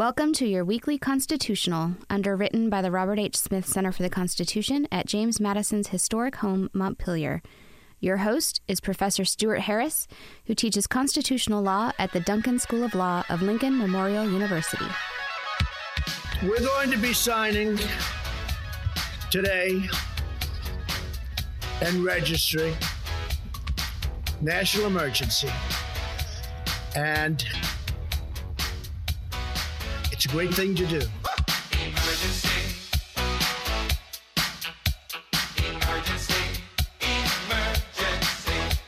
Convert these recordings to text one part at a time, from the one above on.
Welcome to your weekly constitutional, underwritten by the Robert H. Smith Center for the Constitution at James Madison's historic home, Montpelier. Your host is Professor Stewart Harris, who teaches constitutional law at the Duncan School of Law of Lincoln Memorial University. We're going to be signing today and registering national emergency. And it's a great thing to do. Emergency. Emergency. Emergency.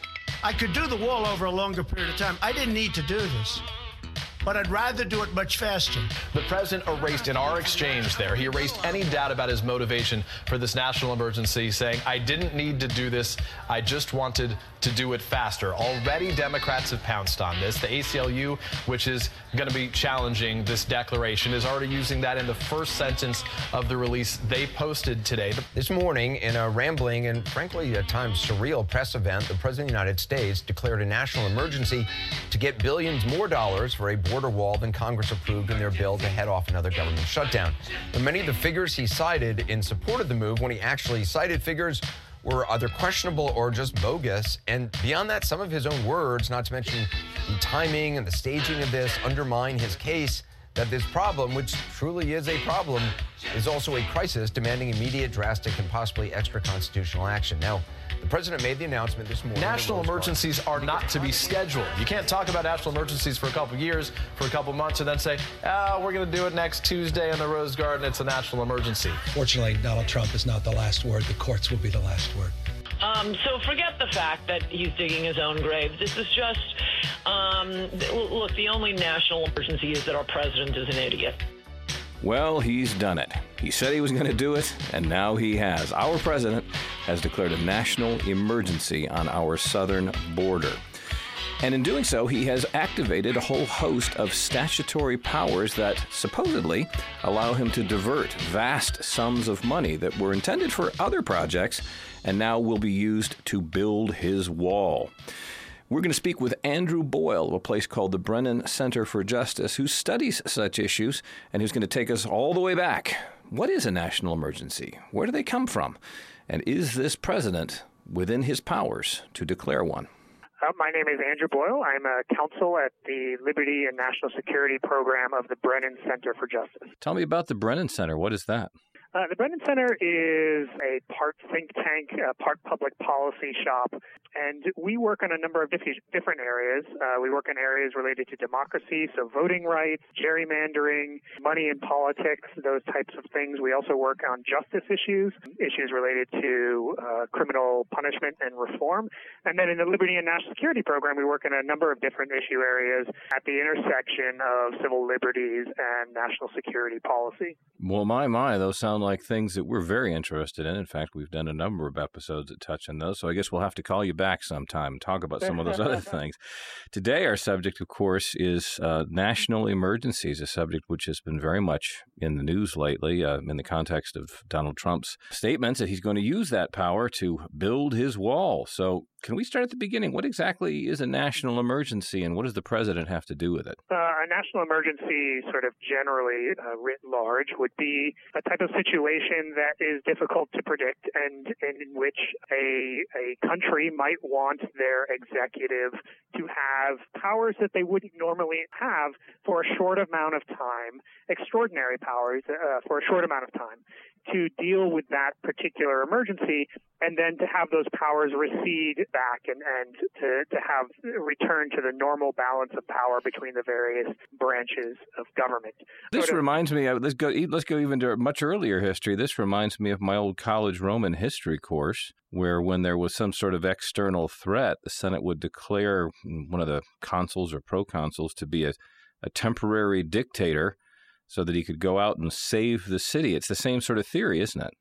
I could do the wall over a longer period of time. I didn't need to do this, but I'd rather do it much faster. The president erased in our exchange there. He erased any doubt about his motivation for this national emergency, saying, I didn't need to do this. I just wanted to do it faster. Already, Democrats have pounced on this. The ACLU, which is going to be challenging this declaration, is already using that in the first sentence of the release they posted today. This morning, in a rambling and frankly at times surreal press event, the President of the United States declared a national emergency to get billions more dollars for a border wall than Congress approved in their bill to head off another government shutdown. But many of the figures he cited in support of the move, when he actually cited figures, were either questionable or just bogus. And beyond that, some of his own words, not to mention the timing and the staging of this, undermine his case that this problem, which truly is a problem, is also a crisis demanding immediate, drastic, and possibly extra constitutional action. Now, the president made the announcement this morning. National that Wells Fargo- emergencies are not to be scheduled. You can't talk about national emergencies for a couple years, for a couple months, and then say, oh, we're going to do it next Tuesday in the Rose Garden. It's a national emergency. Fortunately, Donald Trump is not the last word. The courts will be the last word. Um, so forget the fact that he's digging his own grave. This is just, um, look, the only national emergency is that our president is an idiot. Well, he's done it. He said he was going to do it, and now he has. Our president has declared a national emergency on our southern border. And in doing so, he has activated a whole host of statutory powers that supposedly allow him to divert vast sums of money that were intended for other projects and now will be used to build his wall. We're going to speak with Andrew Boyle of a place called the Brennan Center for Justice, who studies such issues and who's going to take us all the way back. What is a national emergency? Where do they come from? And is this president within his powers to declare one? Uh, my name is Andrew Boyle. I'm a counsel at the Liberty and National Security Program of the Brennan Center for Justice. Tell me about the Brennan Center. What is that? Uh, the Brennan Center is a part think tank, uh, part public policy shop, and we work on a number of diff- different areas. Uh, we work in areas related to democracy, so voting rights, gerrymandering, money in politics, those types of things. We also work on justice issues, issues related to uh, criminal punishment and reform. And then in the Liberty and National Security Program, we work in a number of different issue areas at the intersection of civil liberties and national security policy. Well, my, my, those sound like things that we're very interested in. In fact, we've done a number of episodes that touch on those. So I guess we'll have to call you back sometime and talk about some of those other things. Today, our subject, of course, is uh, national emergencies, a subject which has been very much in the news lately uh, in the context of Donald Trump's statements that he's going to use that power to build his wall. So, can we start at the beginning? What exactly is a national emergency and what does the president have to do with it? Uh, a national emergency, sort of generally uh, writ large, would be a type of situation that is difficult to predict and, and in which a, a country might want their executive to have powers that they wouldn't normally have for a short amount of time, extraordinary powers uh, for a short amount of time to deal with that particular emergency and then to have those powers recede back and, and to, to have return to the normal balance of power between the various branches of government. This reminds me. Of, let's go. Let's go even to much earlier history. This reminds me of my old college Roman history course, where when there was some sort of external threat, the Senate would declare one of the consuls or proconsuls to be a, a temporary dictator, so that he could go out and save the city. It's the same sort of theory, isn't it?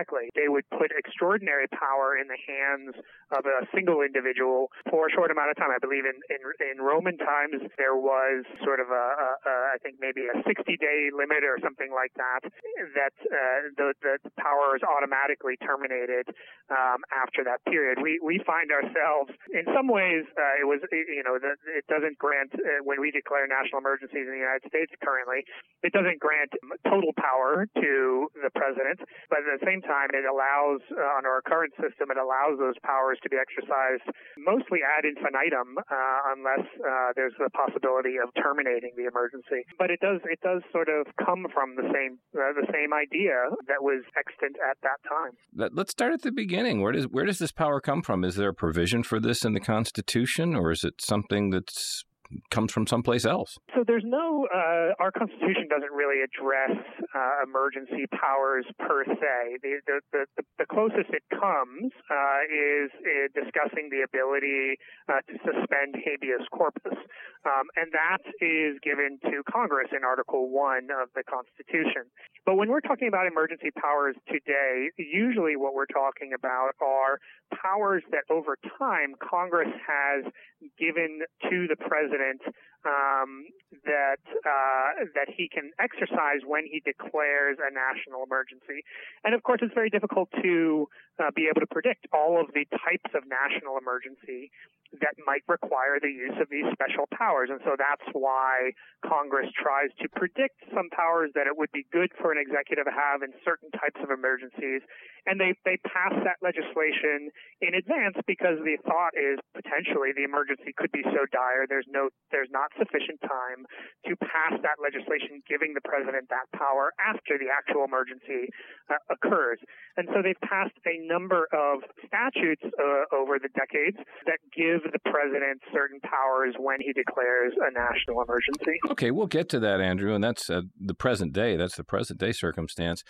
Exactly. They would put extraordinary power in the hands of a single individual for a short amount of time. I believe in, in, in Roman times there was sort of a, a, a I think maybe a 60 day limit or something like that, that uh, the, the power is automatically terminated um, after that period. We, we find ourselves, in some ways, uh, it was, you know, the, it doesn't grant, uh, when we declare national emergencies in the United States currently, it doesn't grant total power to the president, but at the same time, it allows, uh, under our current system, it allows those powers to be exercised mostly ad infinitum, uh, unless uh, there's the possibility of terminating the emergency. But it does it does sort of come from the same uh, the same idea that was extant at that time. Let's start at the beginning. Where does where does this power come from? Is there a provision for this in the Constitution, or is it something that's comes from someplace else. So there's no, uh, our Constitution doesn't really address uh, emergency powers per se. The, the, the, the closest it comes uh, is discussing the ability uh, to suspend habeas corpus. Um, and that is given to Congress in Article 1 of the Constitution. But when we're talking about emergency powers today, usually what we're talking about are powers that over time Congress has given to the president president um, that uh, that he can exercise when he declares a national emergency. And of course, it's very difficult to uh, be able to predict all of the types of national emergency that might require the use of these special powers. And so that's why Congress tries to predict some powers that it would be good for an executive to have in certain types of emergencies. And they, they pass that legislation in advance because the thought is potentially the emergency could be so dire there's no there's not sufficient time to pass that legislation giving the president that power after the actual emergency uh, occurs. And so they've passed a number of statutes uh, over the decades that give give the president certain powers when he declares a national emergency. Okay, we'll get to that, Andrew, and that's uh, the present day. That's the present day circumstance.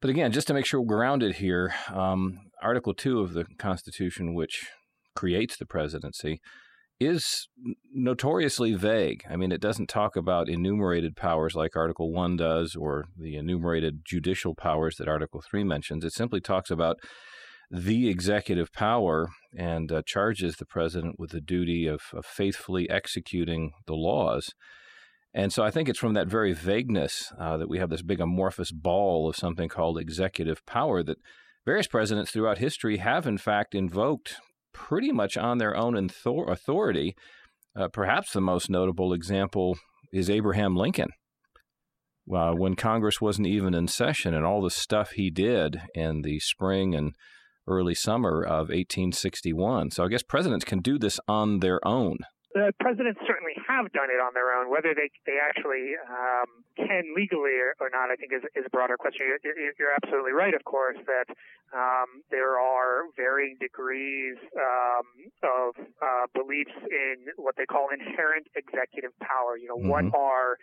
But again, just to make sure we're grounded here, um, Article 2 of the Constitution, which creates the presidency, is notoriously vague. I mean, it doesn't talk about enumerated powers like Article 1 does or the enumerated judicial powers that Article 3 mentions. It simply talks about the executive power and uh, charges the president with the duty of, of, faithfully executing the laws. And so I think it's from that very vagueness uh, that we have this big amorphous ball of something called executive power that various presidents throughout history have, in fact, invoked pretty much on their own authority. Uh, perhaps the most notable example is Abraham Lincoln. Uh, when Congress wasn't even in session, and all the stuff he did in the spring and early summer of 1861. So I guess presidents can do this on their own. The presidents certainly have done it on their own. Whether they they actually um, can legally or, or, not, I think is, is a broader question. You're, you're absolutely right, of course, that um, there are varying degrees um, of uh, beliefs in what they call inherent executive power. You know, mm-hmm. what are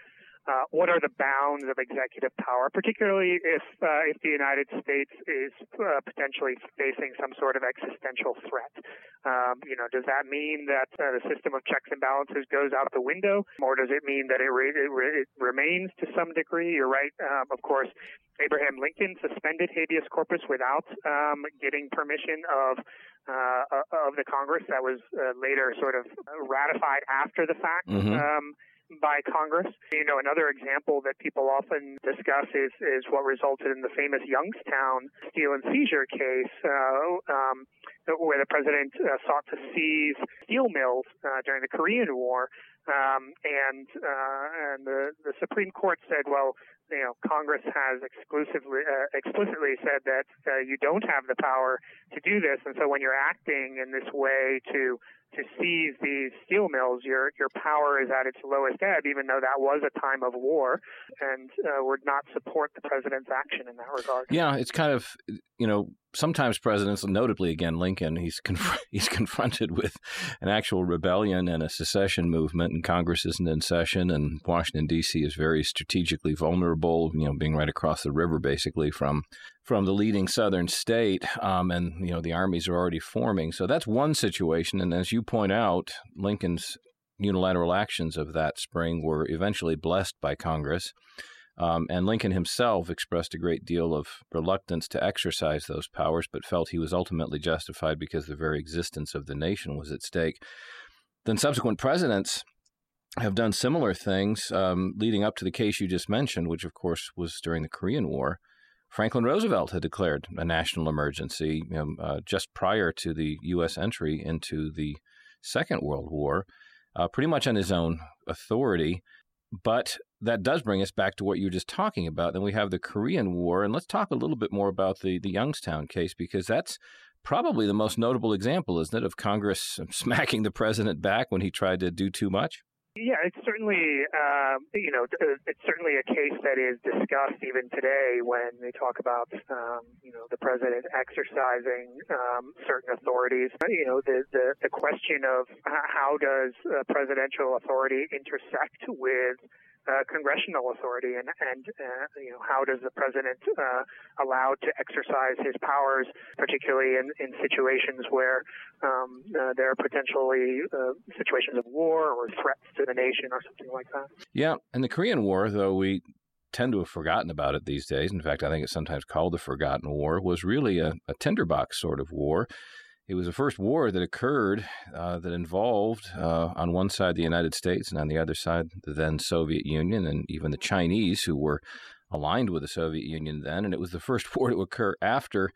uh, what are the bounds of executive power, particularly if uh, if the United States is uh, potentially facing some sort of existential threat? Um, you know, does that mean that uh, the system of checks and balances goes out the window, or does it mean that it, re- it, re- it remains to some degree? You're right. Um, of course, Abraham Lincoln suspended habeas corpus without um, getting permission of uh, of the Congress. That was uh, later sort of ratified after the fact. Mm-hmm. By Congress. You know, another example that people often discuss is, is what resulted in the famous Youngstown steel and seizure case, uh, um, where the president uh, sought to seize steel mills uh, during the Korean War. Um, and uh, and the, the Supreme Court said, well, you know, Congress has exclusively uh, explicitly said that uh, you don't have the power to do this, and so when you're acting in this way to to seize these steel mills, your your power is at its lowest ebb, even though that was a time of war, and uh, would not support the president's action in that regard. Yeah, it's kind of you know sometimes presidents, notably again Lincoln, he's conf- he's confronted with an actual rebellion and a secession movement, and Congress isn't in session, and Washington D.C. is very strategically vulnerable, you know, being right across the river basically from from the leading southern state, um, and you know the armies are already forming. So that's one situation, and as you point out, Lincoln's unilateral actions of that spring were eventually blessed by Congress. Um, and Lincoln himself expressed a great deal of reluctance to exercise those powers, but felt he was ultimately justified because the very existence of the nation was at stake. Then subsequent presidents have done similar things um, leading up to the case you just mentioned, which of course was during the Korean War. Franklin Roosevelt had declared a national emergency you know, uh, just prior to the U.S. entry into the Second World War, uh, pretty much on his own authority. But that does bring us back to what you were just talking about. Then we have the Korean War, and let's talk a little bit more about the the Youngstown case because that's probably the most notable example, isn't it, of Congress smacking the president back when he tried to do too much? Yeah, it's certainly um, you know it's certainly a case that is discussed even today when they talk about um, you know the president exercising um, certain authorities. You know the, the the question of how does presidential authority intersect with uh, congressional authority and and uh, you know how does the president uh, allowed to exercise his powers, particularly in, in situations where um, uh, there are potentially uh, situations of war or threats to the nation or something like that. Yeah, and the Korean War, though we tend to have forgotten about it these days. In fact, I think it's sometimes called the Forgotten War. Was really a, a tinderbox sort of war it was the first war that occurred uh, that involved, uh, on one side, the United States, and on the other side, the then Soviet Union, and even the Chinese, who were aligned with the Soviet Union then. And it was the first war to occur after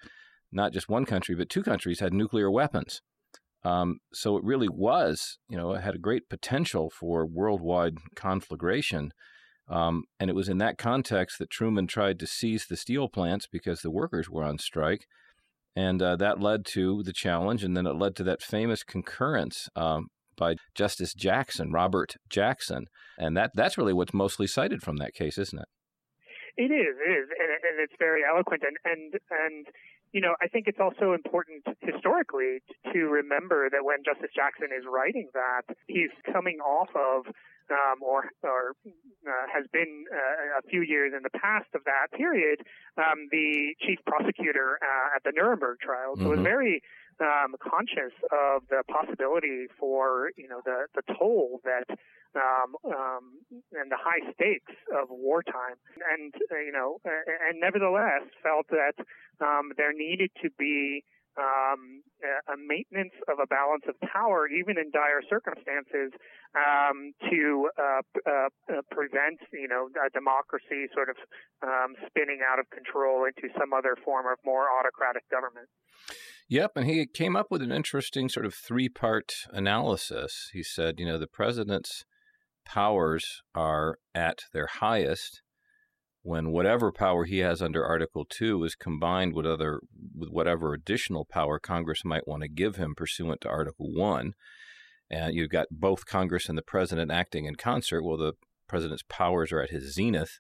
not just one country, but two countries had nuclear weapons. Um, so it really was, you know, it had a great potential for worldwide conflagration. Um, and it was in that context that Truman tried to seize the steel plants because the workers were on strike. And uh, that led to the challenge, and then it led to that famous concurrence um, by Justice Jackson, Robert Jackson. And that, that's really what's mostly cited from that case, isn't it? It is, it is, and, and it's very eloquent. And, and, and, you know, I think it's also important historically to remember that when Justice Jackson is writing that, he's coming off of um, or or uh, has been uh, a few years in the past of that period, um, the chief prosecutor uh, at the Nuremberg trial. So mm-hmm. was very um, conscious of the possibility for you know the the toll that um, um, and the high stakes of wartime, and uh, you know, and nevertheless felt that um, there needed to be um, a maintenance of a balance of power, even in dire circumstances, um, to uh, uh, uh, prevent, you know, a democracy sort of um, spinning out of control into some other form of more autocratic government. Yep, and he came up with an interesting sort of three-part analysis. He said, you know, the president's powers are at their highest when whatever power he has under Article 2 is combined with other with whatever additional power Congress might want to give him pursuant to Article 1 and you've got both Congress and the president acting in concert well the president's powers are at his zenith.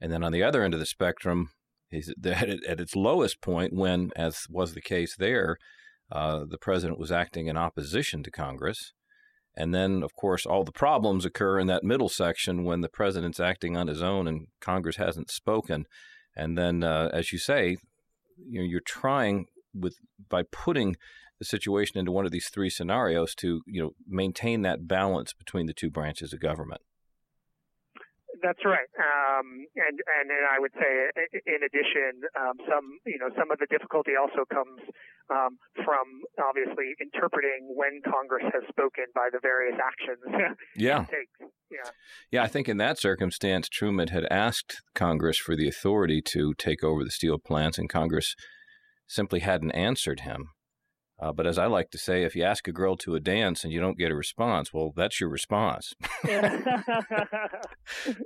And then on the other end of the spectrum he's at, at its lowest point when as was the case there uh, the president was acting in opposition to Congress and then, of course, all the problems occur in that middle section when the president's acting on his own and Congress hasn't spoken. And then, uh, as you say, you know, you're trying with by putting the situation into one of these three scenarios to you know maintain that balance between the two branches of government. That's right, um, and and I would say, in addition, um, some you know some of the difficulty also comes um, from obviously interpreting when Congress has spoken by the various actions. yeah. Yeah. Yeah, I think in that circumstance, Truman had asked Congress for the authority to take over the steel plants, and Congress simply hadn't answered him. Uh, but as I like to say, if you ask a girl to a dance and you don't get a response, well, that's your response.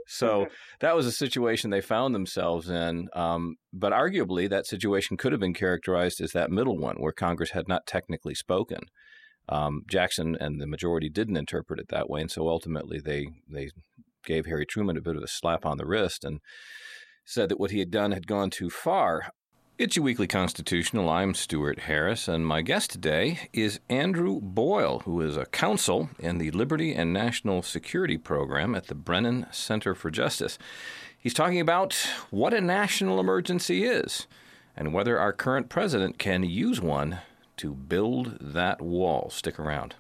so that was a situation they found themselves in. Um, but arguably, that situation could have been characterized as that middle one where Congress had not technically spoken. Um, Jackson and the majority didn't interpret it that way, and so ultimately they they gave Harry Truman a bit of a slap on the wrist and said that what he had done had gone too far. It's your weekly constitutional. I'm Stewart Harris, and my guest today is Andrew Boyle, who is a counsel in the Liberty and National Security Program at the Brennan Center for Justice. He's talking about what a national emergency is and whether our current president can use one to build that wall. Stick around.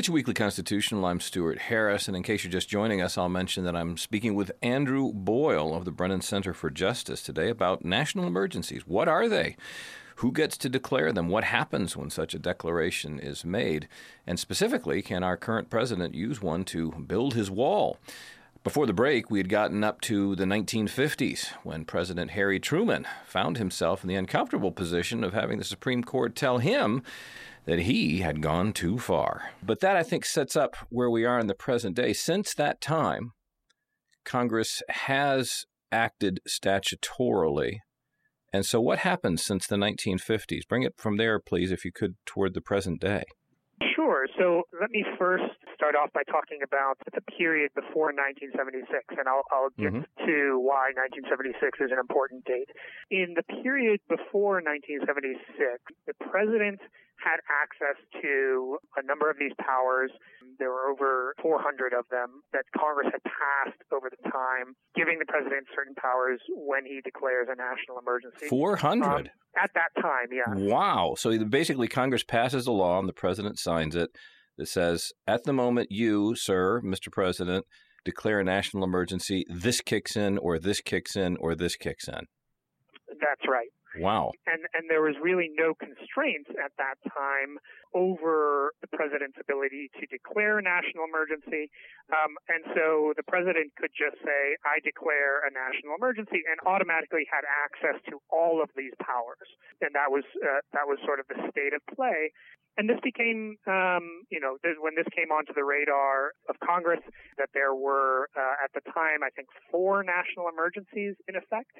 It's weekly constitutional. I'm Stewart Harris, and in case you're just joining us, I'll mention that I'm speaking with Andrew Boyle of the Brennan Center for Justice today about national emergencies. What are they? Who gets to declare them? What happens when such a declaration is made? And specifically, can our current president use one to build his wall? Before the break, we had gotten up to the 1950s when President Harry Truman found himself in the uncomfortable position of having the Supreme Court tell him that he had gone too far. But that, I think, sets up where we are in the present day. Since that time, Congress has acted statutorily. And so, what happened since the 1950s? Bring it from there, please, if you could, toward the present day. Sure. So let me first start off by talking about the period before 1976, and I'll, I'll get Mhm. to why 1976 is an important date. In the period before 1976, the president had access to a number of these powers. There were over 400 of them that Congress had passed over the time, giving the president certain powers when he declares a national emergency. 400? Um, at that time, yeah. Wow. So basically, Congress passes a law and the president signs it that says, at the moment you, sir, Mr. President, declare a national emergency, this kicks in, or this kicks in, or this kicks in. That's right. Wow. and and there was really no constraints at that time over the president's ability to declare a national emergency, um, and so the president could just say, "I declare a national emergency," and automatically had access to all of these powers, and that was uh, that was sort of the state of play. And this became, um, you know, when this came onto the radar of Congress, that there were uh, at the time, I think, four national emergencies in effect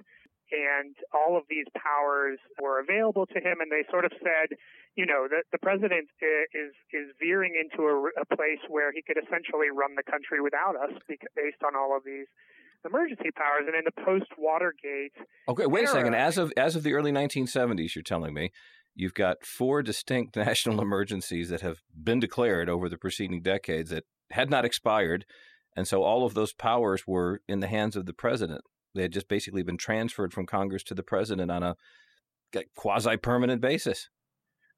and all of these powers were available to him. And they sort of said, you know, that the president is is veering into a, a place where he could essentially run the country without us, based on all of these emergency powers. And in the post Watergate, Okay, wait a second. As of as of the early 1970s, you're telling me you've got four distinct national emergencies that have been declared over the preceding decades that had not expired, and so all of those powers were in the hands of the president. They had just basically been transferred from Congress to the president on a quasi permanent basis.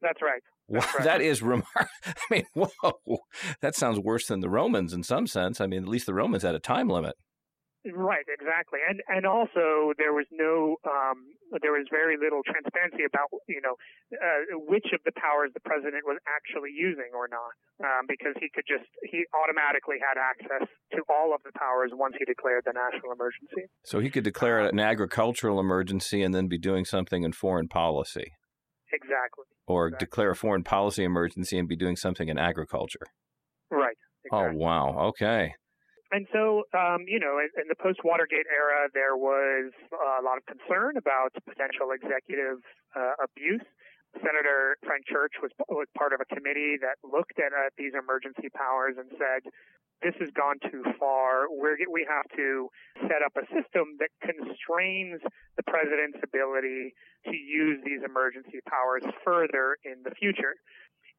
that's right. Wow, That's right. that is remarkable. I mean, whoa, that sounds worse than the Romans in some sense. I mean, at least the Romans had a time limit. Right, exactly, and and also there was no, um, there was very little transparency about you know uh, which of the powers the president was actually using or not, um, because he could just he automatically had access to all of the powers once he declared the national emergency. So he could declare an agricultural emergency and then be doing something in foreign policy, Exactly. or Exactly. declare a foreign policy emergency and be doing something in agriculture. Right. Oh, wow. Okay. And so, um, you know, in, in the post Watergate era, there was a lot of concern about potential executive uh, abuse. Senator Frank Church was was part of a committee that looked at uh, these emergency powers and said, "This has gone too far. We're, we have to set up a system that constrains the president's ability to use these emergency powers further in the future."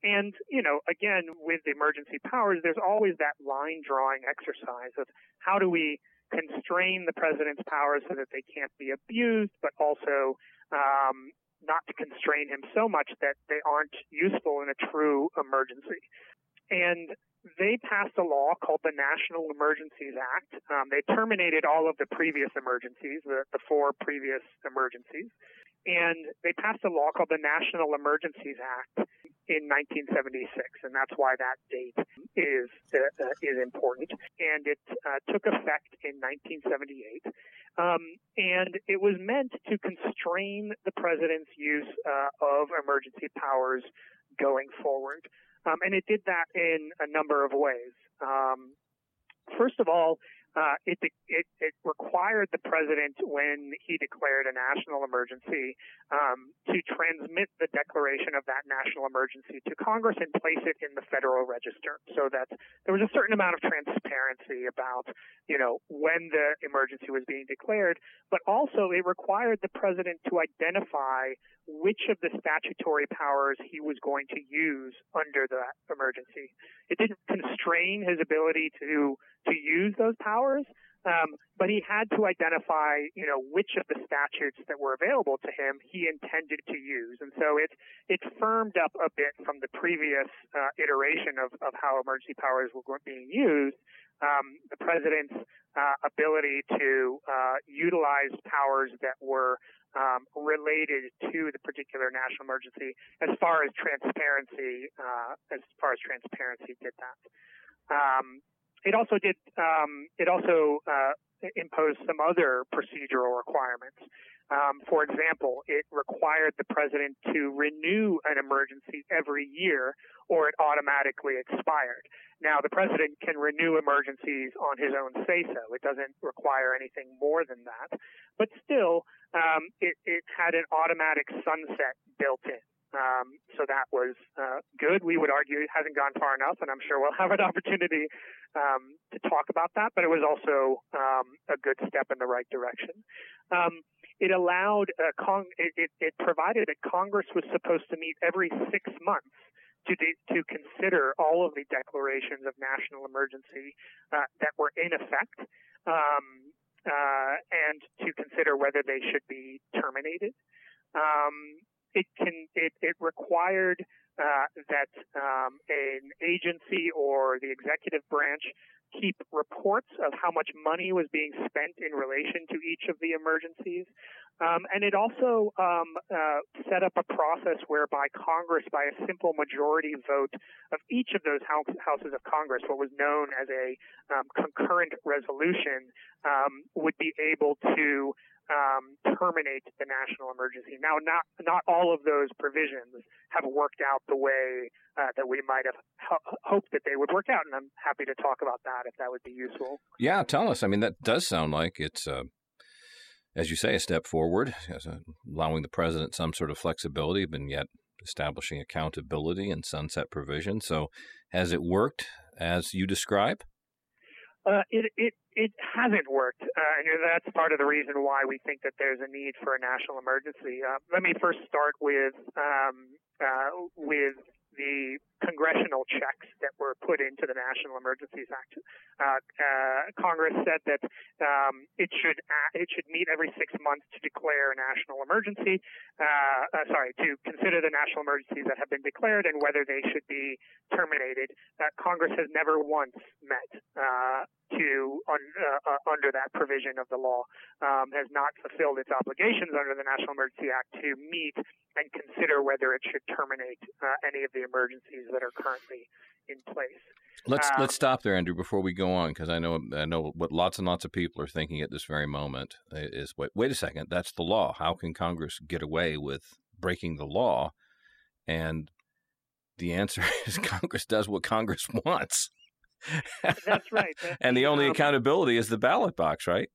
And, you know, again, with the emergency powers, there's always that line drawing exercise of how do we constrain the president's powers so that they can't be abused, but also um, not to constrain him so much that they aren't useful in a true emergency. And they passed a law called the National Emergencies Act. Um, they terminated all of the previous emergencies, the, the four previous emergencies, and they passed a law called the National Emergencies Act in 1976, and that's why that date is uh, is important. And it uh, took effect in 1978, um, and it was meant to constrain the president's use uh, of emergency powers going forward. Um, and it did that in a number of ways. Um, first of all, uh, it, it, it required the president, when he declared a national emergency, um, to transmit the declaration of that national emergency to Congress and place it in the Federal Register, so that there was a certain amount of transparency about, you know, when the emergency was being declared. But also, it required the president to identify which of the statutory powers he was going to use under that emergency. It didn't constrain his ability to to use those powers, Um, but he had to identify, you know, which of the statutes that were available to him he intended to use, and so it it firmed up a bit from the previous uh, iteration of, of how emergency powers were being used. Um, the president's uh, ability to uh, utilize powers that were um, related to the particular national emergency, as far as transparency, uh, as far as transparency did that. Um, it also did. Um, it also uh, imposed some other procedural requirements. Um, for example, it required the president to renew an emergency every year, or it automatically expired. Now, the president can renew emergencies on his own say so. It doesn't require anything more than that. But still, um, it, it had an automatic sunset built in. Um, so that was uh, good. We would argue it hasn't gone far enough, and I'm sure we'll have an opportunity um, to talk about that. But it was also um, a good step in the right direction. Um, it allowed uh, Cong- it, it, it, provided that Congress was supposed to meet every six months to de- to consider all of the declarations of national emergency uh, that were in effect. Um, uh, and to consider whether they should be terminated. Um, it can it, it required uh, that um, an agency or the executive branch keep reports of how much money was being spent in relation to each of the emergencies. Um, and it also um, uh, set up a process whereby Congress, by a simple majority vote of each of those house, houses of Congress, what was known as a um, concurrent resolution, um, would be able to um, terminate the national emergency. Now, not not all of those provisions have worked out the way uh, that we might have ho- hoped that they would work out, and I'm happy to talk about that if that would be useful. Yeah, tell us. I mean, that does sound like it's. Uh, as you say, a step forward, allowing the president some sort of flexibility, but yet establishing accountability and sunset provision. So, has it worked as you describe? Uh, it, it it hasn't worked, uh, and that's part of the reason why we think that there's a need for a national emergency. Uh, let me first start with um, uh, with the congressional checks that were put into the National Emergencies Act. Uh, uh, Congress said that um, it should it should meet every six months to declare a national emergency. Uh, uh, sorry, to consider the national emergencies that have been declared and whether they should be terminated. Uh, Congress has never once met uh, to un, under that provision of the law, um, has not fulfilled its obligations under the National Emergency Act to meet and consider whether it should terminate any of the emergencies that are currently in place. Let's um, let's stop there, Andrew, before we go on, because I know I know what lots and lots of people are thinking at this very moment is wait wait a second, that's the law. How can Congress get away with breaking the law? And the answer is Congress does what Congress wants. That's right. That's and the only um, accountability is the ballot box, right?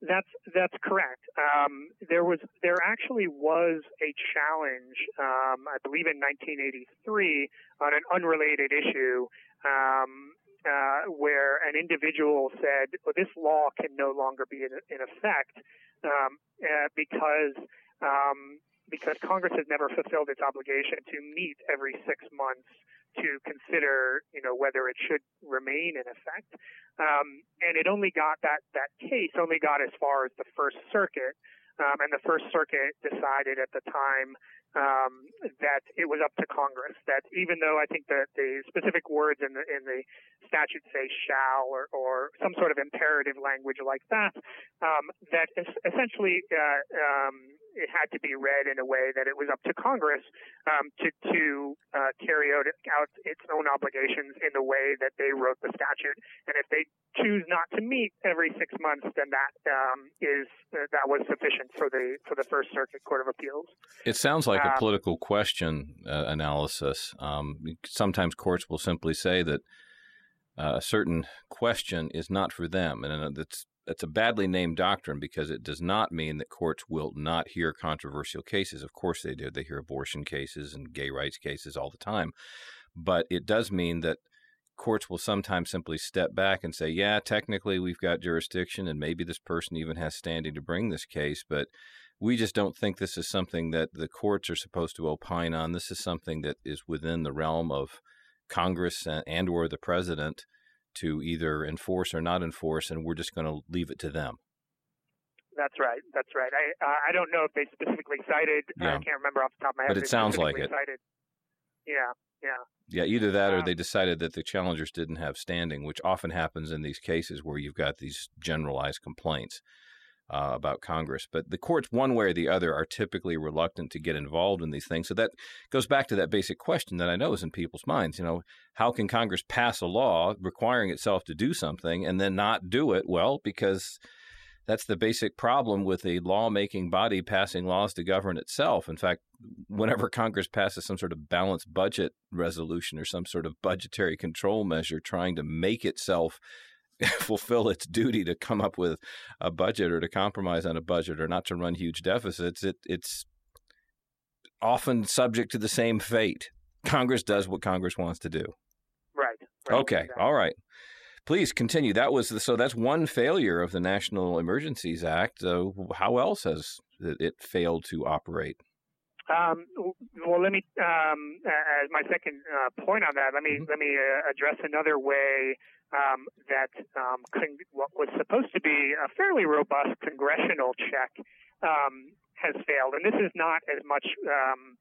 That's that's correct. Um, there was there actually was a challenge, um, I believe in 1983, on an unrelated issue, um, uh, where an individual said, well, "This law can no longer be in, in effect um, uh, because." Um, because Congress has never fulfilled its obligation to meet every six months to consider, you know, whether it should remain in effect. Um, and it only got that that case only got as far as the First Circuit, um, and the First Circuit decided at the time um, that it was up to Congress. That even though I think that the specific words in the in the statute say shall or, or some sort of imperative language like that, um, that essentially uh, um, it had to be read in a way that it was up to Congress um, to to uh, carry out, out its own obligations in the way that they wrote the statute. And if they choose not to meet every six months, then that um, is uh, that was sufficient for the for the First Circuit Court of Appeals. It sounds like um, a political question uh, analysis. Um, sometimes courts will simply say that. Uh, a certain question is not for them, and it's that's a badly named doctrine because it does not mean that courts will not hear controversial cases. Of course they do. They hear abortion cases and gay rights cases all the time. But it does mean that courts will sometimes simply step back and say, yeah, technically we've got jurisdiction and maybe this person even has standing to bring this case, but we just don't think this is something that the courts are supposed to opine on. This is something that is within the realm of Congress and, and or the president to either enforce or not enforce, and we're just going to leave it to them. That's right. That's right. I uh, I don't know if they specifically cited. Yeah. I can't remember off the top of my head. But it sounds like it. Cited. Yeah. Yeah. Yeah, either that or Um, they decided that the challengers didn't have standing, which often happens in these cases where you've got these generalized complaints uh, about Congress. But the courts, one way or the other, are typically reluctant to get involved in these things. So that goes back to that basic question that I know is in people's minds. You know, how can Congress pass a law requiring itself to do something and then not do it? Well, because that's the basic problem with a lawmaking body passing laws to govern itself. In fact, whenever Congress passes some sort of balanced budget resolution or some sort of budgetary control measure trying to make itself fulfill its duty to come up with a budget or to compromise on a budget or not to run huge deficits, it, it's often subject to the same fate. Congress does what Congress wants to do. Right. right Okay, exactly. all right. Please continue. That was the, so. That's one failure of the National Emergencies Act. Uh, how else has it it failed to operate? Um, well, let me um, as my second uh, point on that. Let me let me uh, address another way um, that um, con- what was supposed to be a fairly robust congressional check um, has failed, and this is not as much. Um,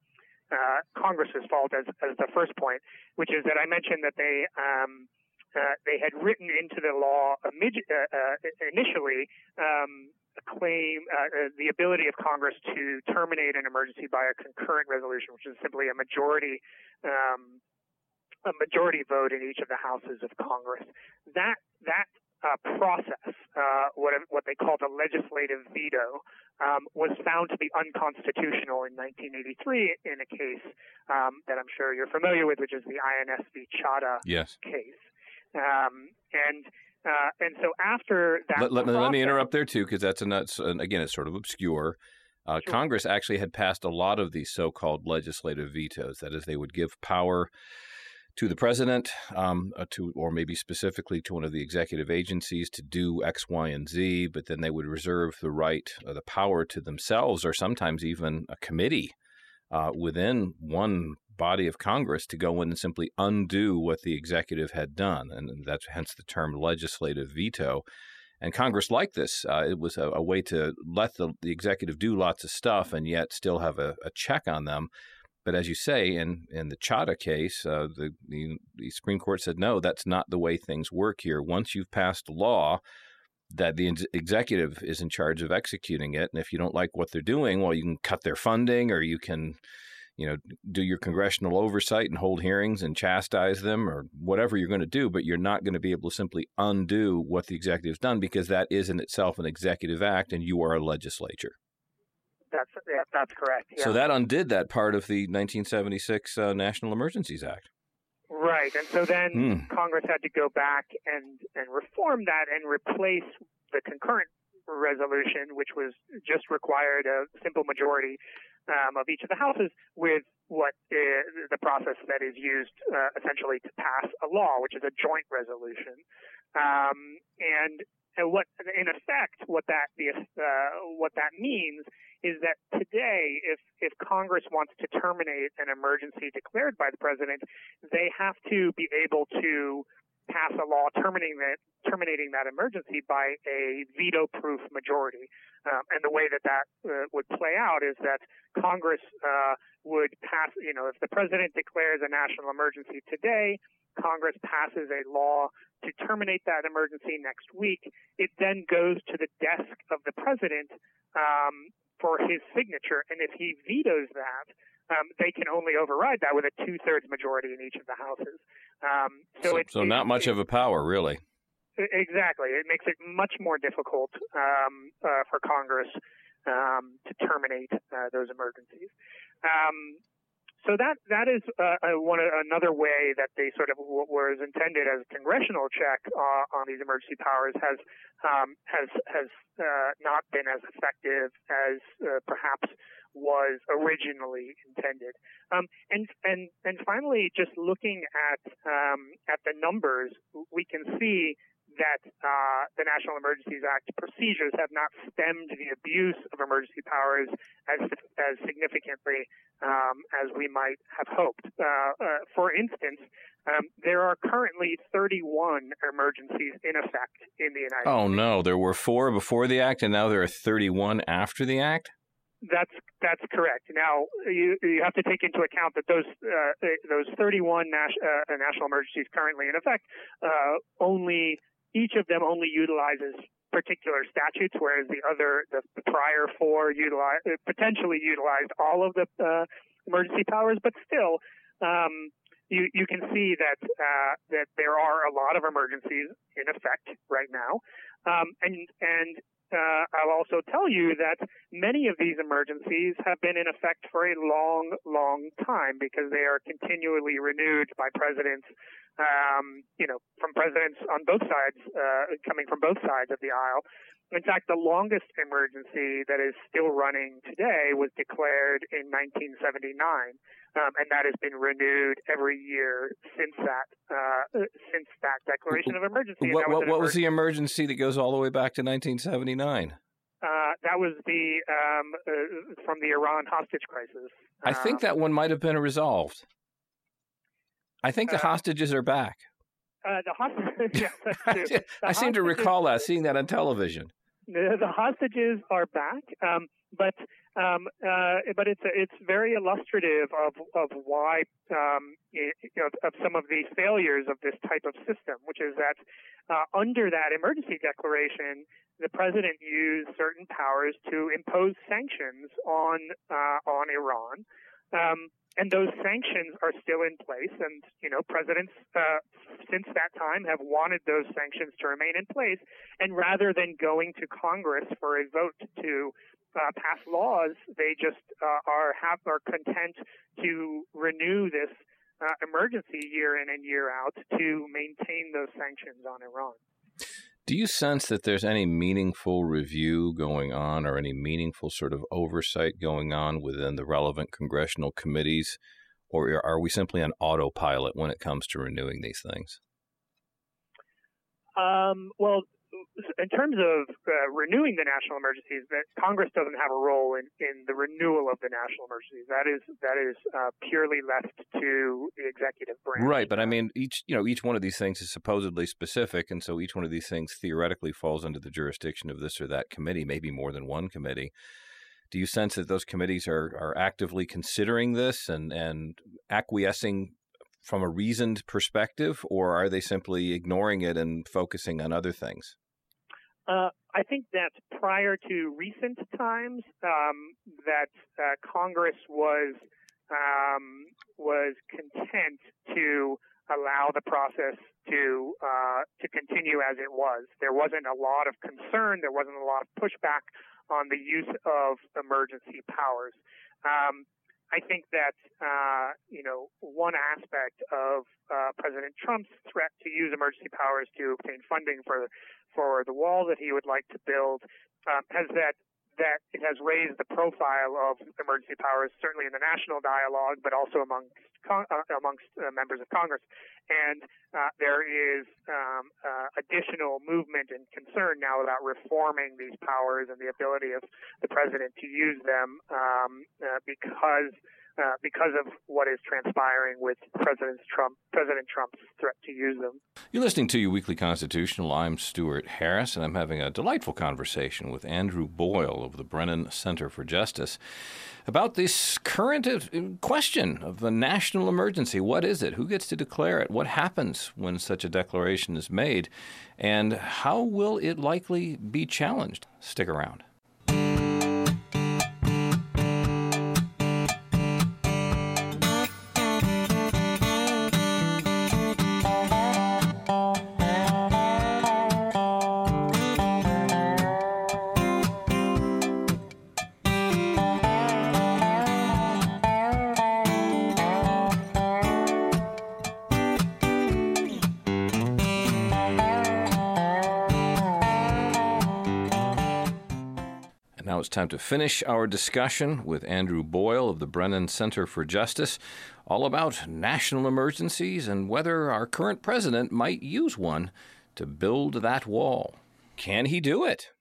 uh, Congress's fault as, as the first point, which is that I mentioned that they um, uh, they had written into the law uh, uh, initially um, a claim uh, uh, the ability of Congress to terminate an emergency by a concurrent resolution, which is simply a majority um, a majority vote in each of the houses of Congress. That that uh, process, uh, what what they call the legislative veto, um, was found to be unconstitutional in 1983 in a case um, that I'm sure you're familiar with, which is the INS v. Chadha Yes. case. Um, and uh, and so after that, Let, let, me- let me interrupt there too, because that's a nuts. And again, it's sort of obscure. Uh, Congress actually had passed a lot of these so-called legislative vetoes. That is, they would give power to the president, um, uh, to or maybe specifically to one of the executive agencies to do X, Y, and Z, but then they would reserve the right, or the power to themselves, or sometimes even a committee uh, within one body of Congress to go in and simply undo what the executive had done, and that's hence the term legislative veto. And Congress liked this. Uh, it was a, a way to let the, the executive do lots of stuff and yet still have a, a check on them. But as you say, in, in the Chadha case, uh, the, the, the Supreme Court said, no, that's not the way things work here. Once you've passed a law, that the ex- executive is in charge of executing it. And if you don't like what they're doing, well, you can cut their funding or you can, you know, do your congressional oversight and hold hearings and chastise them or whatever you're going to do. But you're not going to be able to simply undo what the executive's done because that is in itself an executive act and you are a legislature. That's yeah, that's correct. Yeah. So that undid that part of the 1976 uh, National Emergencies Act. Right, and so then Hmm. Congress had to go back and and reform that and replace the concurrent resolution, which was just required a simple majority um, of each of the houses, with what the process that is used uh, essentially to pass a law, which is a joint resolution. Um, and and what, in effect, what that uh, what that means is that today, if if Congress wants to terminate an emergency declared by the president, they have to be able to pass a law terminating that terminating that emergency by a veto-proof majority. Um, and the way that that uh, would play out is that Congress uh, would pass. You know, if the president declares a national emergency today, Congress passes a law to terminate that emergency next week. It then goes to the desk of the president um, for his signature, and if he vetoes that, um, they can only override that with a two-thirds majority in each of the houses. Um, so, So, it, so not much of a power, really. Exactly. It makes it much more difficult um, uh, for Congress um, to terminate uh, those emergencies. Um, so that that is uh, uh, one another way that they sort of what was intended as a congressional check uh, on these emergency powers has um, has has uh, not been as effective as uh, perhaps was originally intended. Um, and and and finally, just looking at um, at the numbers, we can see that uh, the National Emergencies Act procedures have not stemmed the abuse of emergency powers as as significantly um, as we might have hoped. Uh, uh, for instance, um, there are currently 31 emergencies in effect in the United States. Oh States. no, there were four before the act, and now there are 31 after the act. That's that's correct. Now you you have to take into account that those uh, those 31 nas- uh, national emergencies currently in effect uh, only each of them only utilizes particular statutes, whereas the other the, prior four utilize uh, potentially utilized all of the uh, emergency powers, but still. Um, you, you can see that uh, that there are a lot of emergencies in effect right now, um, and and uh, I'll also tell you that many of these emergencies have been in effect for a long, long time because they are continually renewed by presidents, um, you know, from presidents on both sides, uh, coming from both sides of the aisle. In fact, the longest emergency that is still running today was declared in 1979, um, and that has been renewed every year since that uh, since that declaration of emergency. What, that what, what was the emergency that goes all the way back to 1979? Uh, that was the um, uh, from the Iran hostage crisis. I think Um, that one might have been resolved. I think the Uh, hostages are back. uh, the hostage. yes, that's true. The I seem to recall that, seeing that on television. The, hostages are back, um, but um, uh, but it's it's very illustrative of of why um, it, know, of some of the failures of this type of system, which is that uh, under that emergency declaration, the president used certain powers to impose sanctions on uh, on Iran. Um, and those sanctions are still in place, and you know presidents uh, since that time have wanted those sanctions to remain in place. And rather than going to Congress for a vote to uh, pass laws, they just uh, are have are content to renew this uh, emergency year in and year out to maintain those sanctions on Iran. Do you sense that there's any meaningful review going on or any meaningful sort of oversight going on within the relevant congressional committees? Or are we simply on autopilot when it comes to renewing these things? Um, well, in terms of uh, renewing the national emergencies, that Congress doesn't have a role in, in the renewal of the national emergencies. That is that is uh, purely left to the executive branch. Right, but I mean, each you know each one of these things is supposedly specific, and so each one of these things theoretically falls under the jurisdiction of this or that committee, maybe more than one committee. Do you sense that those committees are are actively considering this and and acquiescing from a reasoned perspective, or are they simply ignoring it and focusing on other things? Uh, I think that prior to recent times, um, that uh, Congress was um, was content to allow the process to uh, to continue as it was. There wasn't a lot of concern. There wasn't a lot of pushback on the use of emergency powers. Um, I think that uh, you know one aspect of uh, President Trump's threat to use emergency powers to obtain funding for for the wall that he would like to build um, has that that it has raised the profile of emergency powers, certainly in the national dialogue, but also amongst uh, amongst uh, members of Congress. And uh, there is um, uh, additional movement and concern now about reforming these powers and the ability of the president to use them um, uh, because. Uh, because of what is transpiring with President Trump, President Trump's threat to use them. You're listening to your weekly constitutional. I'm Stewart Harris, and I'm having a delightful conversation with Andrew Boyle of the Brennan Center for Justice about this current uh, question of a national emergency. What is it? Who gets to declare it? What happens when such a declaration is made? And how will it likely be challenged? Stick around. Time to finish our discussion with Andrew Boyle of the Brennan Center for Justice, all about national emergencies and whether our current president might use one to build that wall. Can he do it?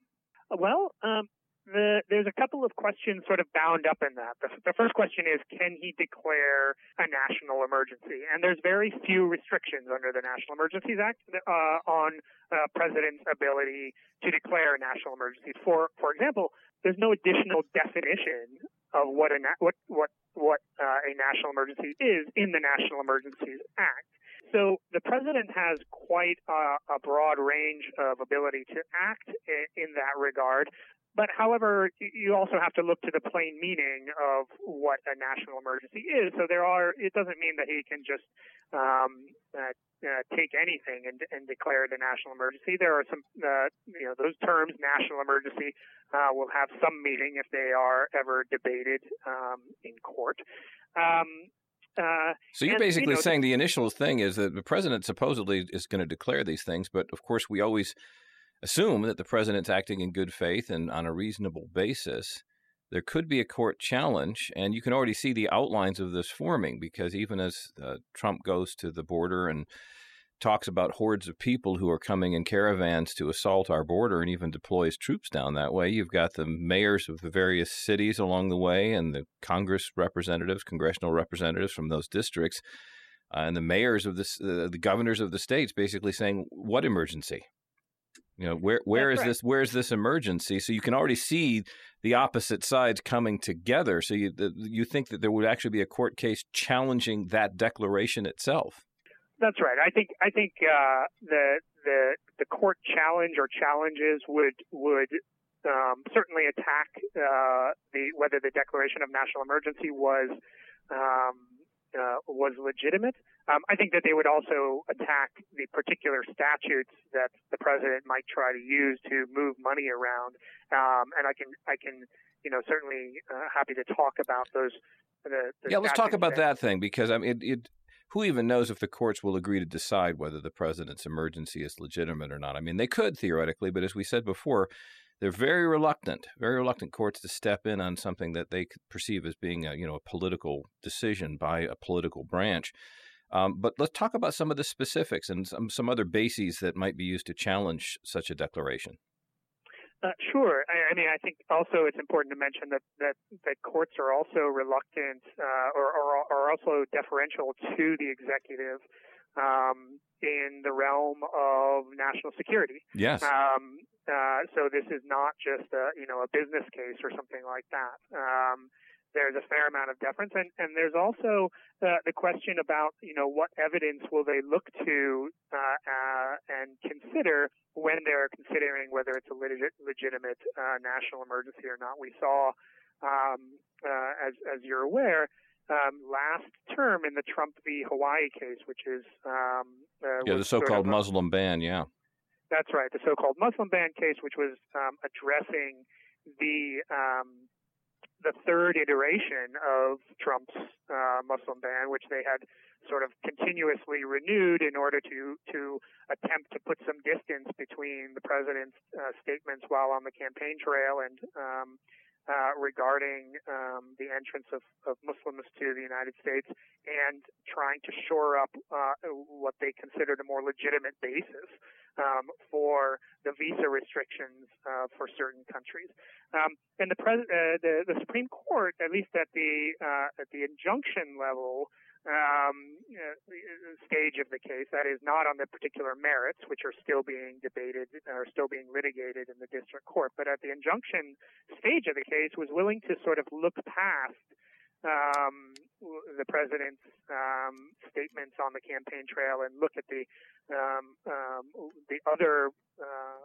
Well, um, the, there's a couple of questions sort of bound up in that. The, the, first question is, can he declare a national emergency? And there's very few restrictions under the National Emergencies Act uh, on uh, president's ability to declare a national emergency. For for example, there's no additional definition of what a what what what uh, a national emergency is in the National Emergencies Act. So the president has quite a, a broad range of ability to act in, in that regard. But however, you also have to look to the plain meaning of what a national emergency is. So there are, it doesn't mean that he can just um, uh, uh, take anything and, and declare it a national emergency. There are some, uh, you know, those terms, national emergency, uh, will have some meaning if they are ever debated um, in court. Um, uh, so you're and, basically you know, saying the initial thing is that the president supposedly is going to declare these things, but of course we always assume that the president's acting in good faith and on a reasonable basis, there could be a court challenge. And you can already see the outlines of this forming because even as uh, Trump goes to the border and talks about hordes of people who are coming in caravans to assault our border and even deploys troops down that way. You've got the mayors of the various cities along the way and the Congress representatives, congressional representatives from those districts, uh, and the mayors of this, uh, the governors of the states basically saying, What emergency? You know, where where That's is right. this where is this emergency? So you can already see the opposite sides coming together. So you you think that there would actually be a court case challenging that declaration itself? That's right. I think I think uh, the the the court challenge or challenges would would um, certainly attack uh, the whether the declaration of national emergency was um, uh, was legitimate. Um, I think that they would also attack the particular statutes that the president might try to use to move money around. Um, and I can, I can, you know, certainly uh, happy to talk about those. The, the yeah, let's talk about that thing because I mean, it, it, who even knows if the courts will agree to decide whether the president's emergency is legitimate or not? I mean, they could theoretically, but as we said before, they're very reluctant, very reluctant courts to step in on something that they perceive as being a you know a political decision by a political branch. Um, but let's talk about some of the specifics and some, some other bases that might be used to challenge such a declaration. Uh, sure. I, I, mean, I think also it's important to mention that that, that courts are also reluctant uh, or, or, are also deferential to the executive um, in the realm of national security. Yes. Um, uh, so this is not just a you know a business case or something like that. Um, there's a fair amount of deference, and, and there's also uh, the question about you know what evidence will they look to uh, uh, and consider when they're considering whether it's a legit, legitimate uh, national emergency or not. We saw, um, uh, as as you're aware. Um, last term in the Trump v. Hawaii case, which is um, uh, yeah, the so-called Muslim ban, yeah, that's right, the so-called Muslim ban case, which was um, addressing the um, the third iteration of Trump's uh, Muslim ban, which they had sort of continuously renewed in order to to attempt to put some distance between the president's uh, statements while on the campaign trail and um, uh, regarding um, the entrance of, of, Muslims to the United States and trying to shore up uh, what they considered a more legitimate basis um, for the visa restrictions uh, for certain countries. Um, and the, pres- uh, the, the Supreme Court, at least at the uh, at the injunction level, um, stage of the case, that is not on the particular merits, which are still being debated or still being litigated in the district court, but at the injunction stage of the case, was willing to sort of look past um, the president's um, statements on the campaign trail and look at the the other uh,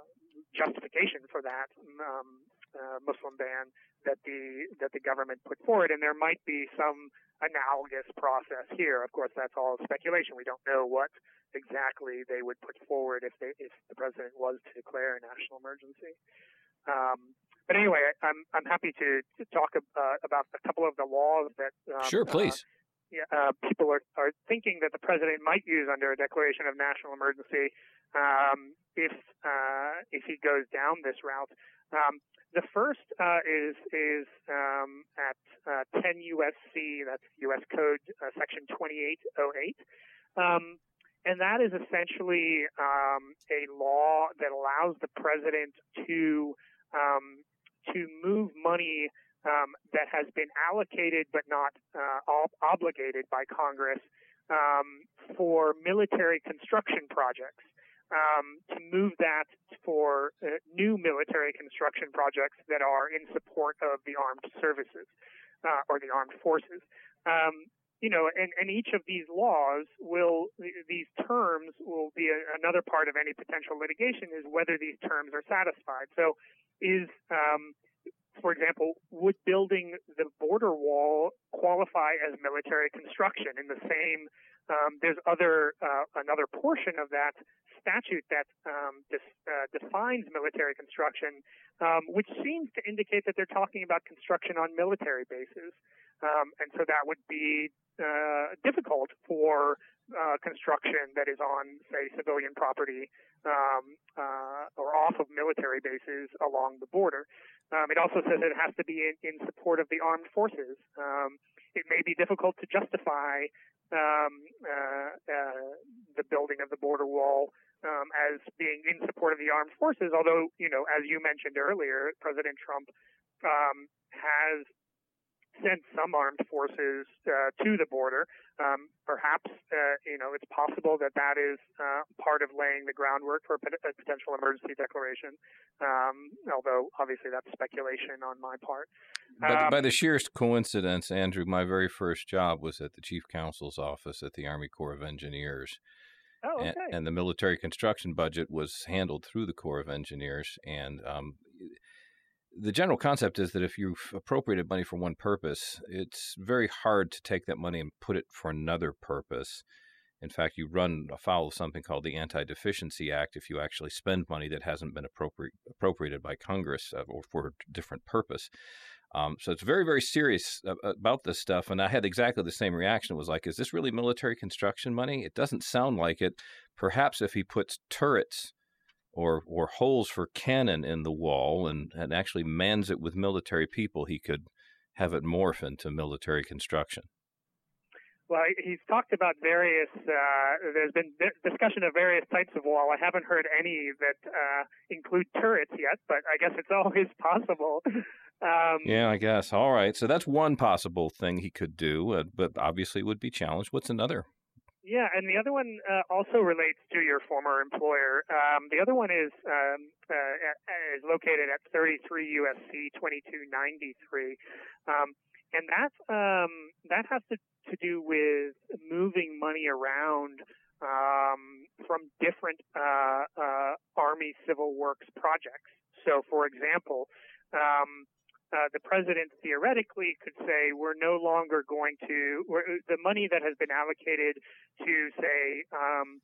justification for that uh, Muslim ban that the that the government put forward, and there might be some analogous process here. Of course, that's all speculation. We don't know what exactly they would put forward if they if the president was to declare a national emergency. Um, but anyway, I'm I'm happy to, to talk uh, about a couple of the laws that um, sure, please. Uh, yeah, uh, people are, are thinking that the president might use under a declaration of national emergency um, if uh, if he goes down this route. Um, the first uh, is is um, at uh, 10 USC, that's U.S. Code uh, Section 2808. Um, and that is essentially um, a law that allows the president to um, to move money um, that has been allocated but not uh, ob- obligated by Congress um, for military construction projects. Um, to move that for uh, new military construction projects that are in support of the armed services uh, or the armed forces. Um, you know, and, and each of these laws will, these terms will be a, another part of any potential litigation is whether these terms are satisfied. So is, um, for example, would building the border wall qualify as military construction in the same, um, there's other, uh, another portion of that statute that um, dis, uh, defines military construction, um, which seems to indicate that they're talking about construction on military bases. Um, and so that would be uh, difficult for uh, construction that is on, say, civilian property um, uh, or off of military bases along the border. Um, it also says it has to be in, in support of the armed forces. It may be difficult to justify um, uh, uh, the building of the border wall um, as being in support of the armed forces, although, you know, as you mentioned earlier, President Trump um, has sent some armed forces uh, to the border. Um, perhaps, uh, you know, it's possible that that is uh, part of laying the groundwork for a, potential emergency declaration. Um, although, obviously, that's speculation on my part. But um, by the sheerest coincidence, Andrew, my very first job was at the chief counsel's office at the Army Corps of Engineers. Oh, okay. and, and, the military construction budget was handled through the Corps of Engineers. And um, the general concept is that if you've appropriated money for one purpose, it's very hard to take that money and put it for another purpose. In fact, you run afoul of something called the Anti Deficiency Act if you actually spend money that hasn't been appropri- appropriated by Congress uh, or for a different purpose. Um, so it's very, very serious about this stuff. And I had exactly the same reaction. It was like, is this really military construction money? It doesn't sound like it. Perhaps if he puts turrets or or holes for cannon in the wall and, and actually mans it with military people, he could have it morph into military construction. Well, he's talked about various. Uh, there's been discussion of various types of wall. I haven't heard any that uh, include turrets yet, but I guess it's always possible. Um, yeah, I guess. All right, so that's one possible thing he could do, uh, but obviously would be challenged. What's another? Yeah, and the other one uh, also relates to your former employer. Um, the other one is um, uh, is located at 33 USC 2293, um, and that's um, that has to, to do with moving money around um, from different uh, uh, Army Civil Works projects. So, for example. Uh, the president theoretically could say we're no longer going to the money that has been allocated to say um,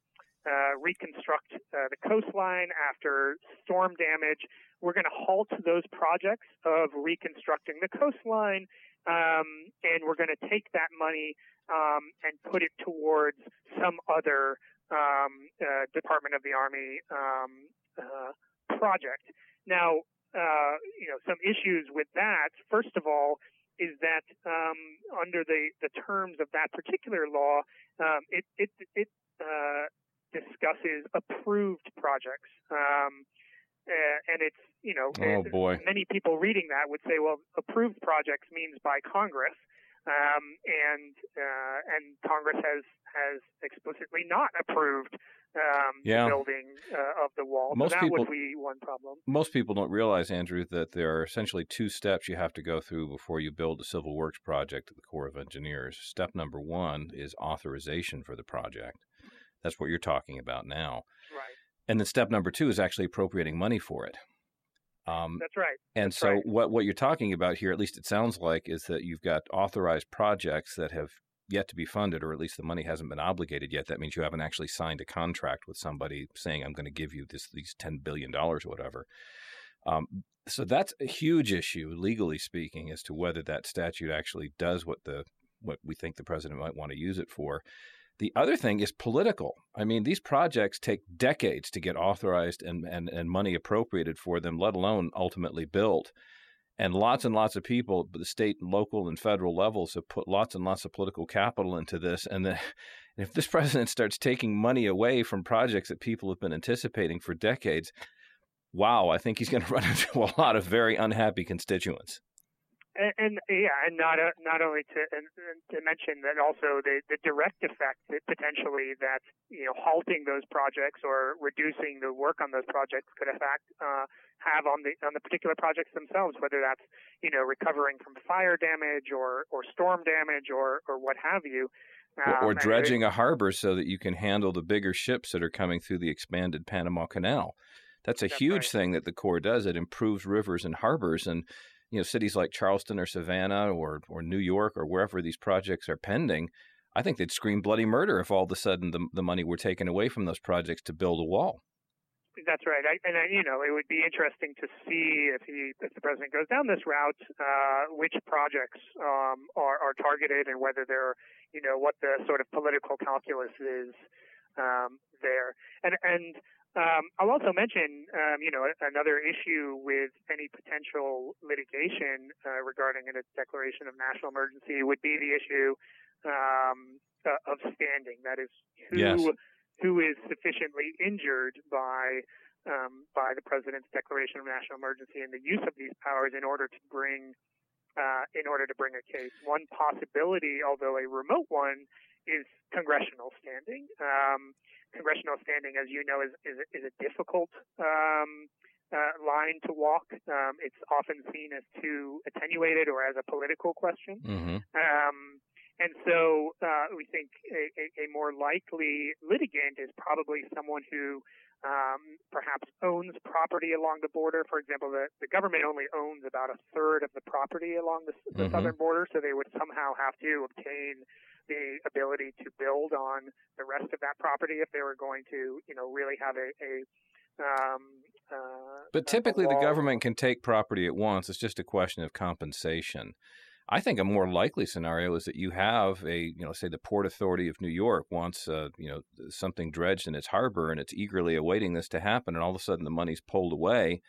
uh, reconstruct uh, the coastline after storm damage. We're going to halt those projects of reconstructing the coastline, um, and we're going to take that money um, and put it towards some other um, uh, Department of the Army um, uh, project. Now, uh, you know, some issues with that. First of all, is that um, under the, the terms of that particular law, um, it it, it uh, discusses approved projects. Um, and it's you know, oh boy, many people reading that would say, well, approved projects means by Congress, um, and uh, and Congress has has explicitly not approved um, yeah. building uh, of the wall. Most so that people, would be one problem. Most people don't realize, Andrew, that there are essentially two steps you have to go through before you build a civil works project at the Corps of Engineers. Step number one is authorization for the project. That's what you're talking about now. Right. And then step number two is actually appropriating money for it. Um, That's right. And That's so right. what what you're talking about here, at least it sounds like, is that you've got authorized projects that have yet to be funded, or at least the money hasn't been obligated yet. That means you haven't actually signed a contract with somebody saying, "I'm going to give you this these ten billion dollars or whatever." Um, so that's a huge issue, legally speaking, as to whether that statute actually does what the what we think the president might want to use it for. The other thing is political. I mean, these projects take decades to get authorized and, and, and money appropriated for them, let alone ultimately built. And lots and lots of people, the state and local and federal levels, have put lots and lots of political capital into this. And then if this president starts taking money away from projects that people have been anticipating for decades, wow, I think he's going to run into a lot of very unhappy constituents. And, and yeah, and not uh, not only to and, and to mention that also the, the direct effect that potentially that you know halting those projects or reducing the work on those projects could affect uh, have on the on the particular projects themselves, whether that's you know recovering from fire damage or or storm damage or or what have you. Or, or Um, dredging a harbor so that you can handle the bigger ships that are coming through the expanded Panama Canal. That's a That's huge right. thing that the Corps does. It improves rivers and harbors. And, you know, cities like Charleston or Savannah or, or New York or wherever these projects are pending, I think they'd scream bloody murder if all of a sudden the, the money were taken away from those projects to build a wall. That's right, I, and I, you know it would be interesting to see if he, if the president goes down this route, uh, which projects um, are, are targeted and whether they're, you know, what the sort of political calculus is um, there. And and um, I'll also mention, um, you know, another issue with any potential litigation uh, regarding a declaration of national emergency would be the issue um, uh, of standing. That is, who Yes. who is sufficiently injured by um, by the president's declaration of national emergency and the use of these powers in order to bring uh, in order to bring a case. One possibility, although a remote one, is congressional standing. Um, congressional standing, as you know, is is, is a difficult um, uh, line to walk. Um, it's often seen as too attenuated or as a political question. Mm-hmm. Um, and so uh, we think a, a, a more likely litigant is probably someone who um, perhaps owns property along the border. For example, the, the government only owns about a third of the property along the, the Mhm. southern border, so they would somehow have to obtain the ability to build on the rest of that property if they were going to, you know, really have a, a um, uh, But typically, the government can take property at once. It's just a question of compensation. I think a more likely scenario is that you have a, you know, say the Port Authority of New York wants, uh, you know, something dredged in its harbor, and it's eagerly awaiting this to happen, and all of a sudden the money's pulled away,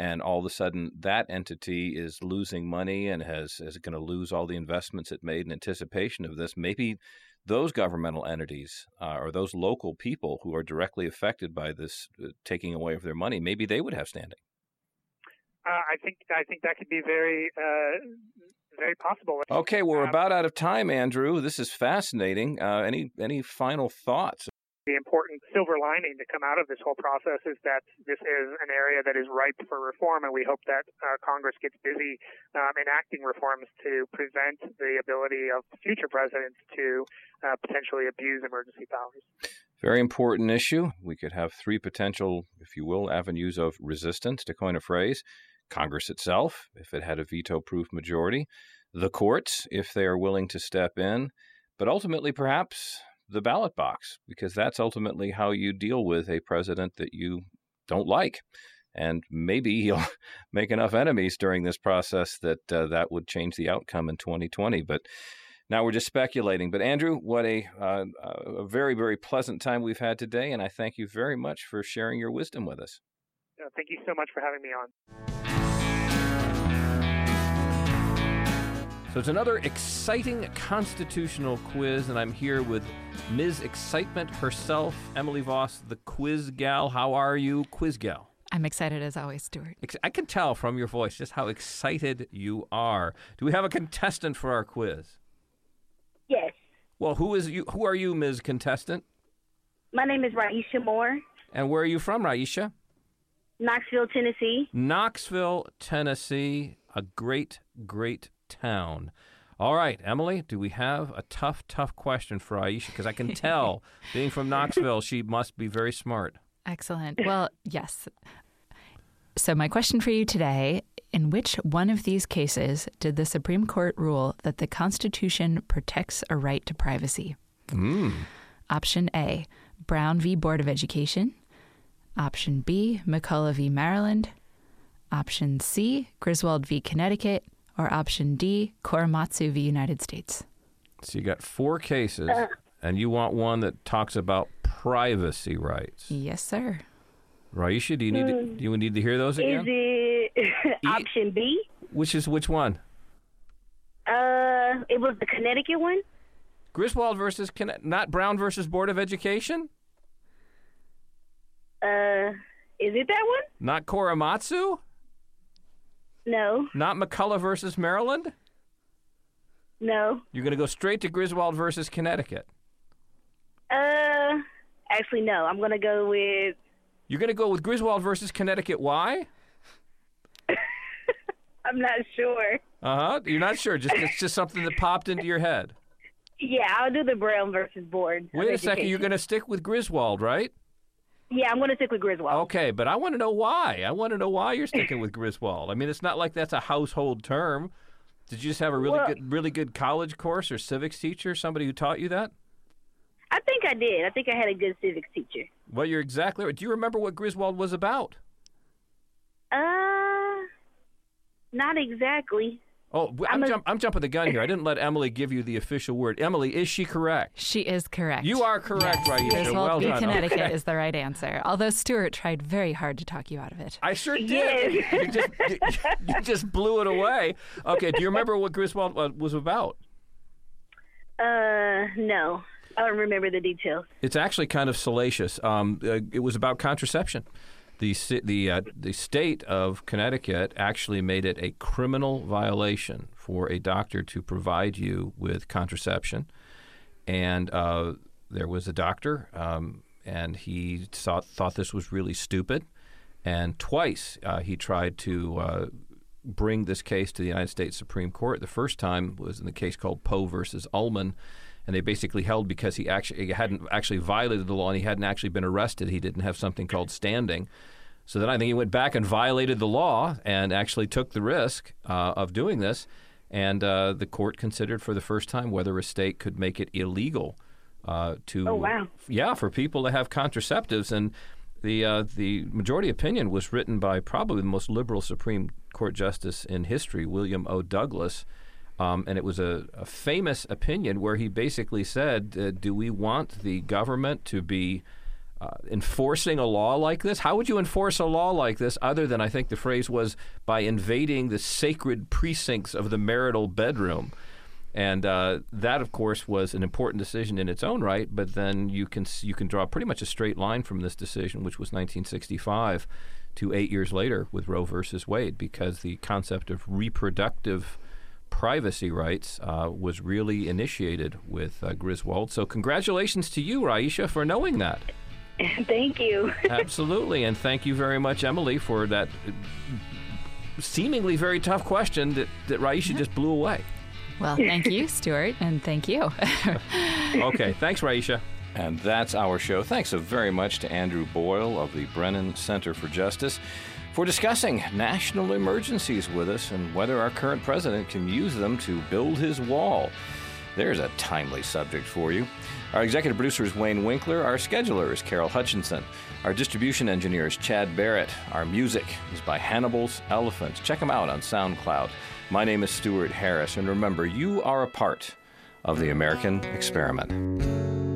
and all of a sudden that entity is losing money and has is going to lose all the investments it made in anticipation of this. Maybe those governmental entities uh, or those local people who are directly affected by this uh, taking away of their money, maybe they would have standing. Uh, I think I think that could be very uh, very possible. Okay, well, we're Um, about out of time, Andrew. This is fascinating. Uh, any any final thoughts? The important silver lining to come out of this whole process is that this is an area that is ripe for reform, and we hope that uh, Congress gets busy um, enacting reforms to prevent the ability of future presidents to uh, potentially abuse emergency powers. Very important issue. We could have three potential, if you will, avenues of resistance, to coin a phrase. Congress itself, if it had a veto proof majority, the courts, if they are willing to step in, but ultimately, perhaps the ballot box, because that's ultimately how you deal with a president that you don't like. And maybe he'll make enough enemies during this process that uh, that would change the outcome in 2020. But now we're just speculating. But Andrew, what a uh, a very very pleasant time we've had today, and I thank you very much for sharing your wisdom with us. Thank you so much for having me on. So it's another exciting constitutional quiz, and I'm here with Ms. Excitement herself, Emily Voss, the quiz gal. How are you, quiz gal? I'm excited as always, Stewart. I can tell from your voice just how excited you are. Do we have a contestant for our quiz? Yes. Well, who is you? Who are you, Ms. Contestant? My name is Raisha Moore, And where are you from, Raisha? Knoxville, Tennessee. Knoxville, Tennessee, a great, great town. All right, Emily, do we have a tough, tough question for Aisha? Because I can tell, being from Knoxville, she must be very smart. Excellent. Well, yes. So, my question for you today in which one of these cases did the Supreme Court rule that the Constitution protects a right to privacy? Mm. Option A, Brown v. Board of Education. Option B, McCulloch v. Maryland. Option C, Griswold v. Connecticut. Or option D, Korematsu v. United States. So you got four cases, and you want one that talks about privacy rights. Yes, sir. Raisha, do you need to, do you need to hear those again? Is again? it option B? Which is which one? Uh, it was the Connecticut one. Griswold versus Conne- not Brown versus Board of Education, Uh, is it that one? not Korematsu, No, not McCulloch versus Maryland. no. You're going to go straight to Griswold versus Connecticut. Uh, actually, no. I'm gonna go with. You're going to go with Griswold versus Connecticut. Why? I'm not sure. Uh huh. You're not sure. Just it's just something that popped into your head. Yeah, I'll do the Brown versus Board. Wait a second. You're going to stick with Griswold, right? Yeah, I'm gonna stick with Griswold. Okay, but I want to know why. I want to know why you're sticking with Griswold. I mean, it's not like that's a household term. Did you just have a really Well- good, really good college course or civics teacher, somebody who taught you that? I think I did. I think I had a good civics teacher. Well, you're exactly right. Do you remember what Griswold was about? Uh, not exactly. Oh, w- I'm, jump, I'm jumping the gun here. I didn't let Emily give you the official word. Emily, is she correct? She is correct. You are correct, Raisha. Griswold Well v. done. Connecticut Okay. is the right answer. Although Stewart tried very hard to talk you out of it. I sure did. Yes. You, just, you, you just blew it away. Okay, do you remember what Griswold uh, was about? Uh, no. I don't remember the details. It's actually kind of salacious. Um, uh, it was about contraception. The the uh, the state of Connecticut actually made it a criminal violation for a doctor to provide you with contraception, and uh, there was a doctor, um, and he thought thought this was really stupid, and twice uh, he tried to. Uh, bring this case to the United States Supreme Court. The first time was in the case called Poe versus Ullman, and they basically held because he actually he hadn't actually violated the law and he hadn't actually been arrested. He didn't have something called standing. So then I think he went back and violated the law and actually took the risk uh, of doing this. And uh, the court considered for the first time whether a state could make it illegal uh, to Oh, wow. yeah for people to have contraceptives and the uh, the majority opinion was written by probably the most liberal Supreme Court justice in history, William O. Douglas, um, and it was a, a famous opinion where he basically said, uh, "Do we want the government to be uh, enforcing a law like this? How would you enforce a law like this other than I think the phrase was by invading the sacred precincts of the marital bedroom?" And uh, that, of course, was an important decision in its own right. But then you can you can draw pretty much a straight line from this decision, which was 1965, to eight years later with Roe versus Wade, because the concept of reproductive privacy rights uh, was really initiated with uh, Griswold. So congratulations to you, Raisha, for knowing that. Thank you. Absolutely, and thank you very much, Emily, for that uh, seemingly very tough question that, that Raisha just blew away. Well, thank you, Stewart, and thank you. Okay, thanks, Raisha. And that's our show. Thanks so very much to Andrew Boyle of the Brennan Center for Justice for discussing national emergencies with us and whether our current president can use them to build his wall. There's a timely subject for you. Our executive producer is Wayne Winkler. Our scheduler is Carol Hutchinson. Our distribution engineer is Chad Barrett. Our music is by Hannibal's Elephant. Check them out on SoundCloud. My name is Stewart Harris, and remember, you are a part of the American experiment.